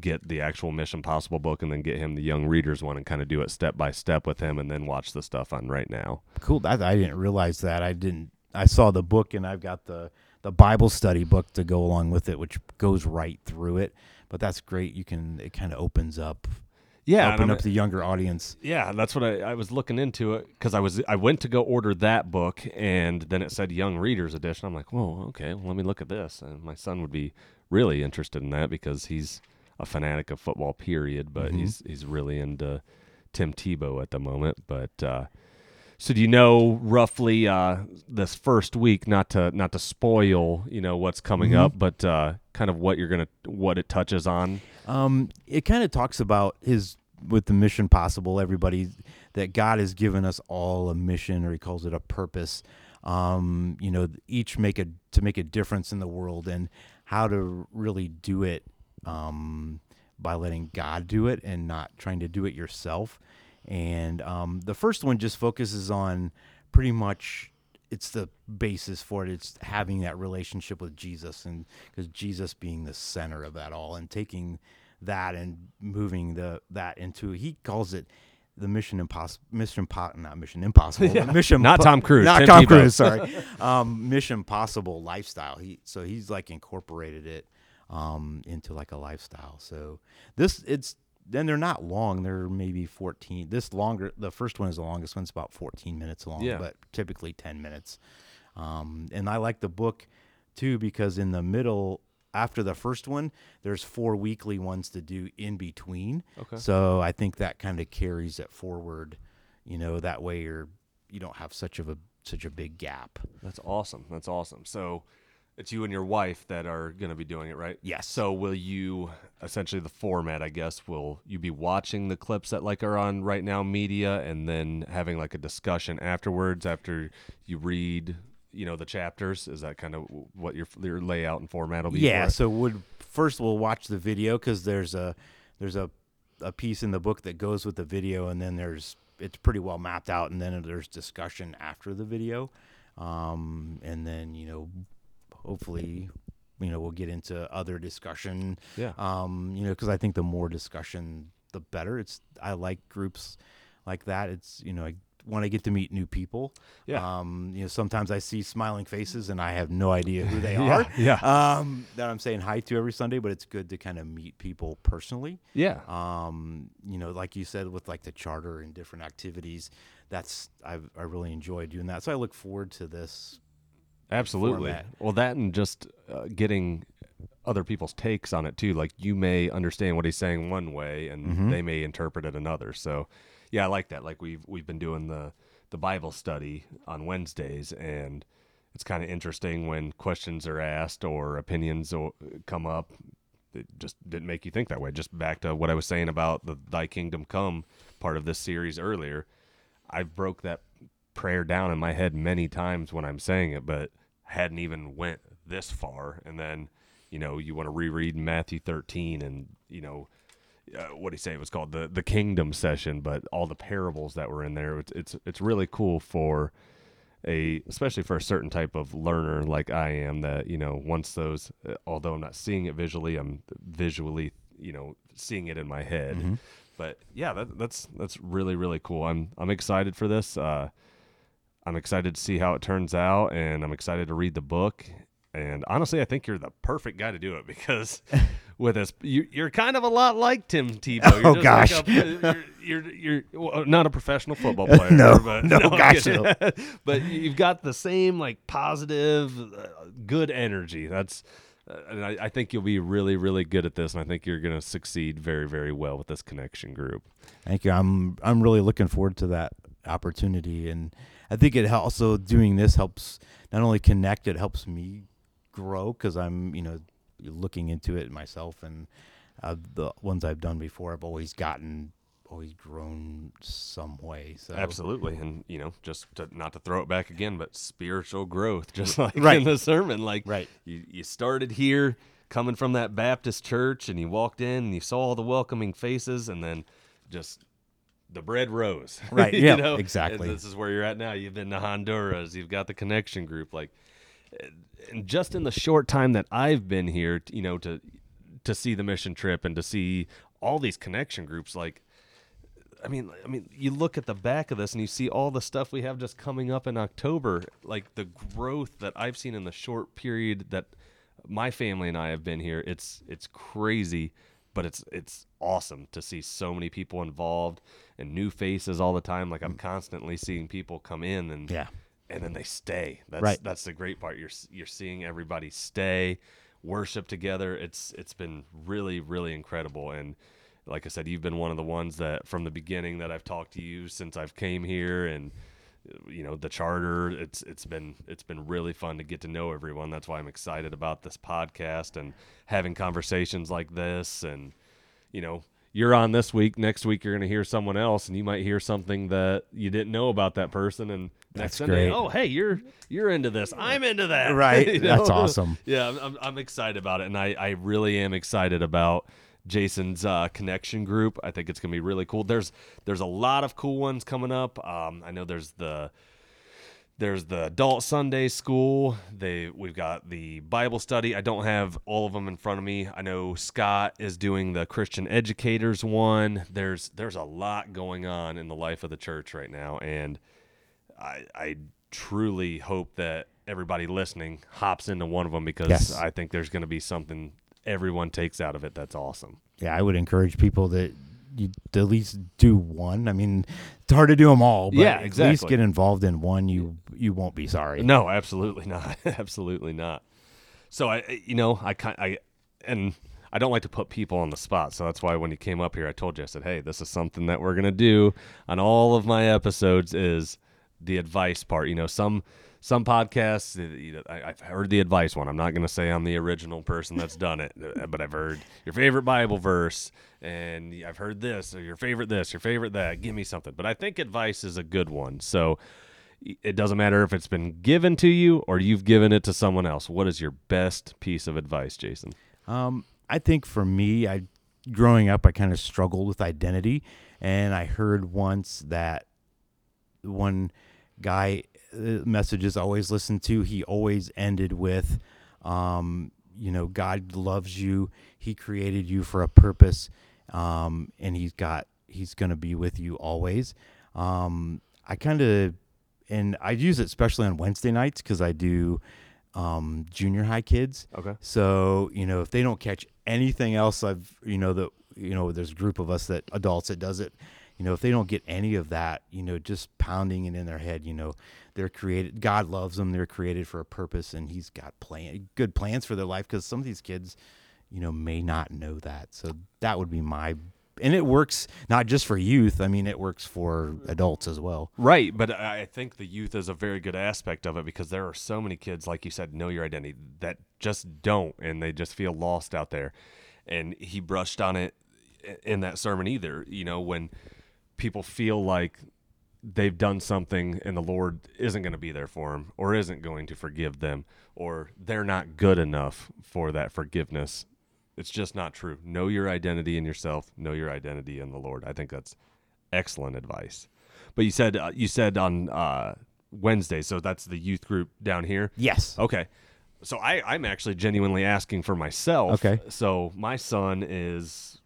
get the actual mission possible book and then get him the young readers one and kind of do it step by step with him and then watch the stuff on right now cool that i didn't realize that i didn't i saw the book and i've got the the Bible study book to go along with it, which goes right through it. But that's great. You can it kind of opens up Yeah, open up the younger audience. Yeah, that's what I, I was looking into it because I was I went to go order that book and then it said young readers edition. I'm like, whoa, okay, well, let me look at this. And my son would be really interested in that because he's a fanatic of football, period. But he's he's really into Tim Tebow at the moment. But uh, so do you know roughly uh, this first week? Not to not to spoil, you know what's coming up, but uh, kind of what you're gonna what it touches on. Um, it kind of talks about his with the mission possible. Everybody that God has given us all a mission, or He calls it a purpose. Um, you know, each make a to make a difference in the world, and how to really do it um, by letting God do it and not trying to do it yourself. And um, the first one just focuses on pretty much it's the basis for it. It's having that relationship with Jesus, and because Jesus being the center of that all, and taking that and moving the that into he calls it the mission impossible mission impo- not mission impossible mission Not po- Tom Cruise, not Tim Tom Tebow. Cruise sorry um, mission possible lifestyle he so he's like incorporated it um, into like a lifestyle so this it's then they're not long they're maybe 14 this longer the first one is the longest one it's about 14 minutes long Yeah. but typically 10 minutes um, and i like the book too because in the middle after the first one there's four weekly ones to do in between Okay. so i think that kind of carries it forward you know that way you're you don't have such of a such a big gap That's awesome. That's awesome. So it's you and your wife that are going to be doing it, right? Yes. So will you essentially the format, I guess, will you be watching the clips that like are on right now media and then having like a discussion afterwards after you read, you know, the chapters? Is that kind of what your your layout and format will be? yeah for so would first we'll watch the video because there's a there's a, a piece in the book that goes with the video and then there's it's pretty well mapped out and then there's discussion after the video um, and then you know hopefully you know we'll get into other discussion Yeah. um, you know because i think the more discussion the better it's i like groups like that it's you know I, when i get to meet new people Yeah. um, you know sometimes i see smiling faces and i have no idea who they Yeah, are yeah. um, that i'm saying hi to every sunday but it's good to kind of meet people personally Yeah. um, you know, like you said, with like the charter and different activities, that's I've, I really enjoy doing that. So I look forward to this. Absolutely. format. Well, that and just uh, getting other people's takes on it too. Like you may understand what he's saying one way, and Mm-hmm. they may interpret it another. So, yeah, I like that. Like we've we've been doing the the Bible study on Wednesdays, and it's kind of interesting when questions are asked or opinions come up. It just didn't make you think that way. Just back to what I was saying about the "Thy Kingdom Come" part of this series earlier. I've broke that prayer down in my head many times when I'm saying it, but hadn't even went this far. And then, you know, you want to reread Matthew 13 and, you know, uh, what do you say? It was called the the Kingdom session, but all the parables that were in there. It's it's it's really cool for a especially for a certain type of learner like I am that you know once those uh, although I'm not seeing it visually I'm visually you know seeing it in my head but yeah that, that's that's really really cool I'm I'm excited for this uh I'm excited to see how it turns out and I'm excited to read the book and honestly I think you're the perfect guy to do it because with us you, you're kind of a lot like Tim Tebow you're Oh, gosh. like a, you're, you're you're well, not a professional football player No, but no, I'm gosh, no. but you've got the same like positive, uh, good energy. That's, uh, and I, I think you'll be really, really good at this, and I think you're going to succeed very, very well with this connection group. Thank you. I'm I'm really looking forward to that opportunity, and I think it also doing this helps not only connect, it helps me grow because I'm you know looking into it myself, and uh, the ones I've done before, I've always gotten always grown some way. So Absolutely, and you know, just to, not to throw it back again, but spiritual growth, just like right. in the sermon. Like, Right. you, you started here, coming from that Baptist church, and you walked in and you saw all the welcoming faces, and then just the bread rose. Right, You yeah, know? exactly. And this is where you're at now. You've been to Honduras. You've got the connection group. Like, and just in the short time that I've been here, you know, to to see the mission trip and to see all these connection groups, like I mean, I mean, you look at the back of this and you see all the stuff we have just coming up in October. Like the growth that I've seen in the short period that my family and I have been here. It's it's crazy, but it's it's awesome to see so many people involved and new faces all the time. Like I'm mm. constantly seeing people come in and Yeah. and then they stay. That's Right. that's the great part. You're you're seeing everybody stay, worship together. It's it's been really really incredible and like I said, you've been one of the ones that from the beginning that I've talked to you since I've came here and you know the charter it's it's been it's been really fun to get to know everyone that's why i'm excited about this podcast and having conversations like this and you know you're on this week next week you're going to hear someone else and you might hear something that you didn't know about that person and next That's Sunday, great. oh hey you're you're into this i'm into that Right. You That's awesome. yeah I'm, I'm, I'm excited about it and I, I really am excited about jason's uh, connection group i think it's going to be really cool there's there's a lot of cool ones coming up um, i know there's the there's the adult Sunday school. They we've got the Bible study. I don't have all of them in front of me. I know Scott is doing the Christian educators one. There's there's a lot going on in the life of the church right now, and I I truly hope that everybody listening hops into one of them because Yes. I think there's going to be something everyone takes out of it that's awesome. Yeah, I would encourage people that you at least do one. I mean, hard to do them all, but Yeah, at least get involved in one. You you won't be sorry. No, absolutely not. absolutely not. So I, I- you know, I kind, I, and I don't like to put people on the spot. So that's why when you came up here, I told you, I said, hey, this is something that we're gonna do on all of my episodes is the advice part. You know, some some podcasts, uh, you know, I, I've heard the advice one. I'm not gonna say I'm the original person that's done it, uh, but I've heard your favorite Bible verse, and I've heard this, or your favorite this, your favorite that. Give me something. But I think advice is a good one. So it doesn't matter if it's been given to you or you've given it to someone else. What is your best piece of advice, Jason? Um, I think for me, I growing up, I kind of struggled with identity, and I heard once that one guy uh, messages always listened to. He always ended with, um, you know, God loves you. He created you for a purpose, um, and He's got He's going to be with you always. Um, I kind of, and I use it especially on Wednesday nights because I do um, junior high kids. Okay. So, you know, if they don't catch anything else, I've, you know, that, you know, there's a group of us that adults that does it. You know, if they don't get any of that, you know, just pounding it in their head, you know, they're created, God loves them. They're created for a purpose and he's got plan, good plans for their life. Cause some of these kids, you know, may not know that. So that would be my, and it works not just for youth. I mean, it works for adults as well. Right, but I I think the youth is a very good aspect of it because there are so many kids, like you said, know your identity that just don't, and they just feel lost out there. And he brushed on it in that sermon either. You know, when people feel like they've done something and the Lord isn't going to be there for them, or isn't going to forgive them, or they're not good enough for that forgiveness. It's just not true. Know your identity in yourself. Know your identity in the Lord. I think that's excellent advice. But you said uh, you said on uh, Wednesday, so that's the youth group down here. Yes. Okay. So I, I'm actually genuinely asking for myself. Okay. So my son is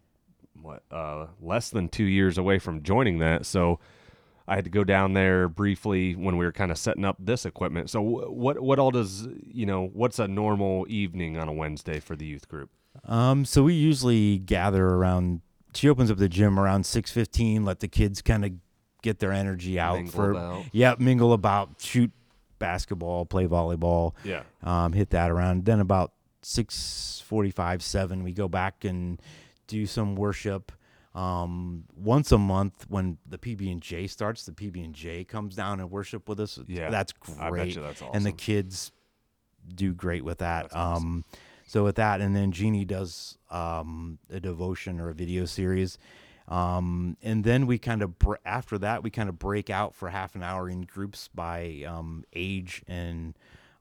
what uh, less than two years away from joining that. So I had to go down there briefly when we were kind of setting up this equipment. So what what all does you know? What's a normal evening on a Wednesday for the youth group? Um, so we usually gather around. She opens up the gym around six fifteen. Let the kids kind of get their energy out Mingle for about. yeah, mingle about, shoot basketball, play volleyball. Yeah. Um, hit that around. Then about six forty-five, seven, we go back and do some worship. Um, once a month when the PB and J starts, the PB and J comes down and worship with us. Yeah, that's great. that's And the kids do great with that. That's awesome. Um, so with that, and then Jeannie does um, a devotion or a video series. Um, and then we kind of br- after that we kind of break out for half an hour in groups by um, age and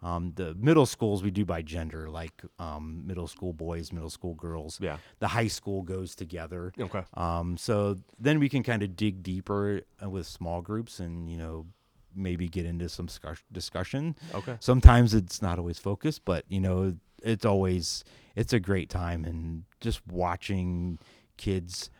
um, the middle schools we do by gender, like um, middle school boys, middle school girls. Yeah. The high school goes together. Okay. Um, so then we can kind of dig deeper uh, with small groups and you know maybe get into some discussion. Okay. Sometimes it's not always focused, but you know it's always it's a great time and just watching kids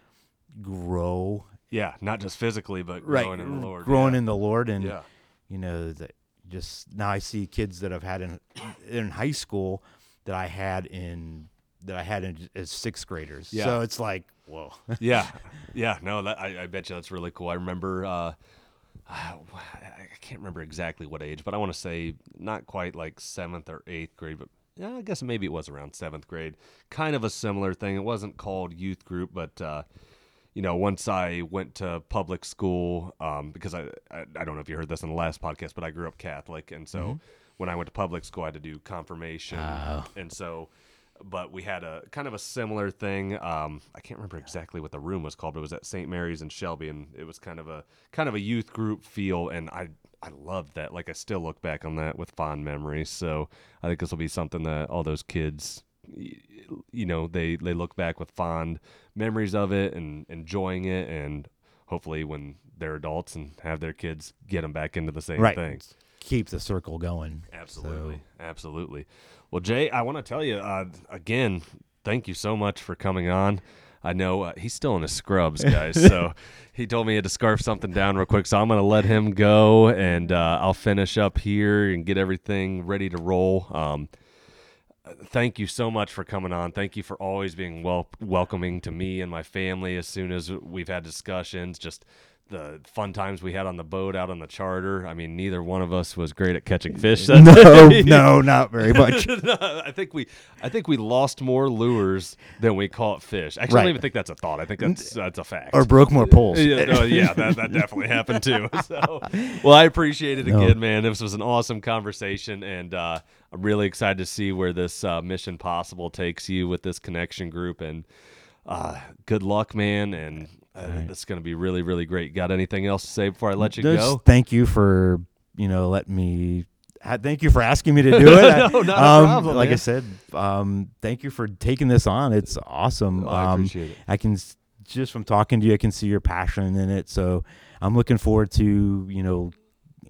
grow Yeah, not just physically, but growing in the Lord. growing yeah. in the Lord, and Yeah. you know that just now I see kids that I've had in in high school that I had in that I had in, as sixth graders. Yeah. So it's like, whoa. yeah, yeah. No, that, I, I bet you that's really cool. I remember, uh, I can't remember exactly what age, but I want to say not quite like seventh or eighth grade, but yeah, I guess maybe it was around seventh grade. Kind of a similar thing. It wasn't called youth group, but uh, you know, once I went to public school, um, because I, I I don't know if you heard this in the last podcast, but I grew up Catholic, and so when I went to public school, I had to do confirmation, and so but we had a kind of a similar thing. Um, I can't remember exactly what the room was called, but it was at St. Mary's in Shelby, and it was kind of a kind of a youth group feel, and I I loved that. Like I still look back on that with fond memories. So I think this will be something that all those kids, you know, they they look back with fond memories of it and enjoying it, and hopefully when they're adults and have their kids, get them back into the same right. thing. Keep the circle going. Absolutely, absolutely. Well, Jay, I want to tell you uh, again. Thank you so much for coming on. I know uh, he's still in his scrubs, guys. so he told me he had to scarf something down real quick. So I'm going to let him go, and uh, I'll finish up here and get everything ready to roll. Um, thank you so much for coming on. Thank you for always being wel- welcoming to me and my family as soon as we've had discussions. Just the fun times we had on the boat out on the charter. I mean, neither one of us was great at catching fish. No, day. no, not very much. No, I think we, I think we lost more lures than we caught fish. Actually, I don't even think that's a thought. I think that's that's a fact. or broke more poles. yeah, no, yeah, that, that definitely happened too. So, well, I appreciate it No. again, man. This was an awesome conversation, and uh, I'm really excited to see where this uh, Mission Possible takes you with this connection group. And uh, good luck, man. And uh, it's going to be really, really great. Got anything else to say before I let you Just go? Thank you for you know letting me. Thank you for asking me to do it. No, not a um, problem, Like I said, um, thank you for taking this on. It's awesome. Oh, I um, appreciate it. I can just from talking to you, I can see your passion in it. So I'm looking forward to you know,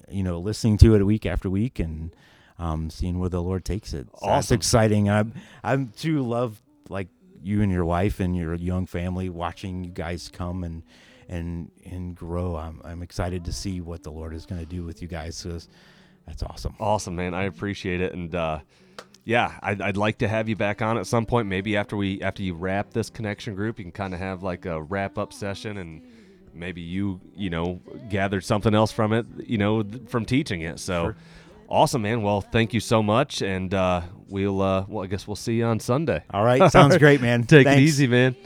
you know, listening to it week after week and um, seeing where the Lord takes it. So That's exciting. I'm I'm too love like you and your wife and your young family watching you guys come and and and grow. I'm I'm excited to see what the Lord is going to do with you guys. So that's awesome. Awesome, man. I appreciate it, and uh, yeah, I'd, I'd like to have you back on at some point. Maybe after we after you wrap this connection group, you can kind of have like a wrap up session, and maybe you you know gathered something else from it, you know, th- from teaching it. So. Awesome, man. Well, thank you so much, and uh, we'll uh, well, I guess we'll see you on Sunday. All right, sounds great, man. Take it easy, man.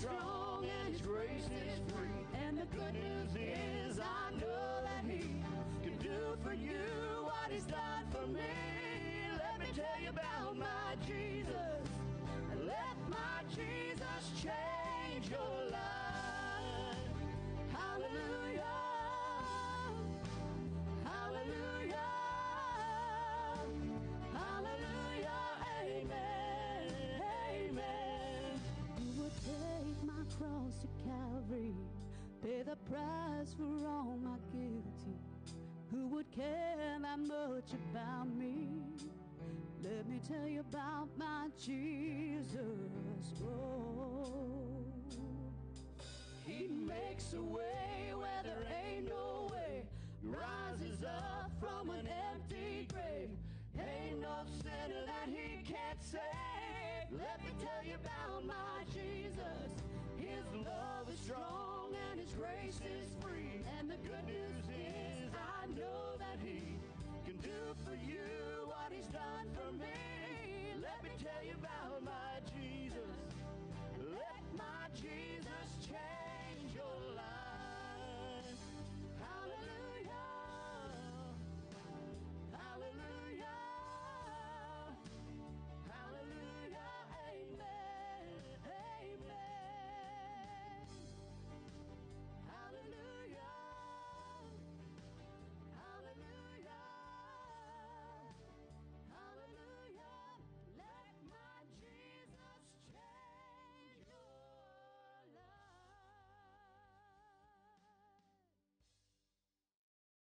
Strong and his grace is free. And the good news is I know that he can do for you what he's done for me. Let me tell you about my Jesus. Let my Jesus change your life. Hallelujah. To Calvary, pay the price for all my guilty. Who would would care that much about me. Let me tell you about my Jesus. Oh, he makes a way where there ain't no way. Rises up from an empty grave. Ain't no sinner that he can't save. Let me tell you about my Jesus. Love is strong and His grace is free. And the good news is I know that He can do for you what He's done.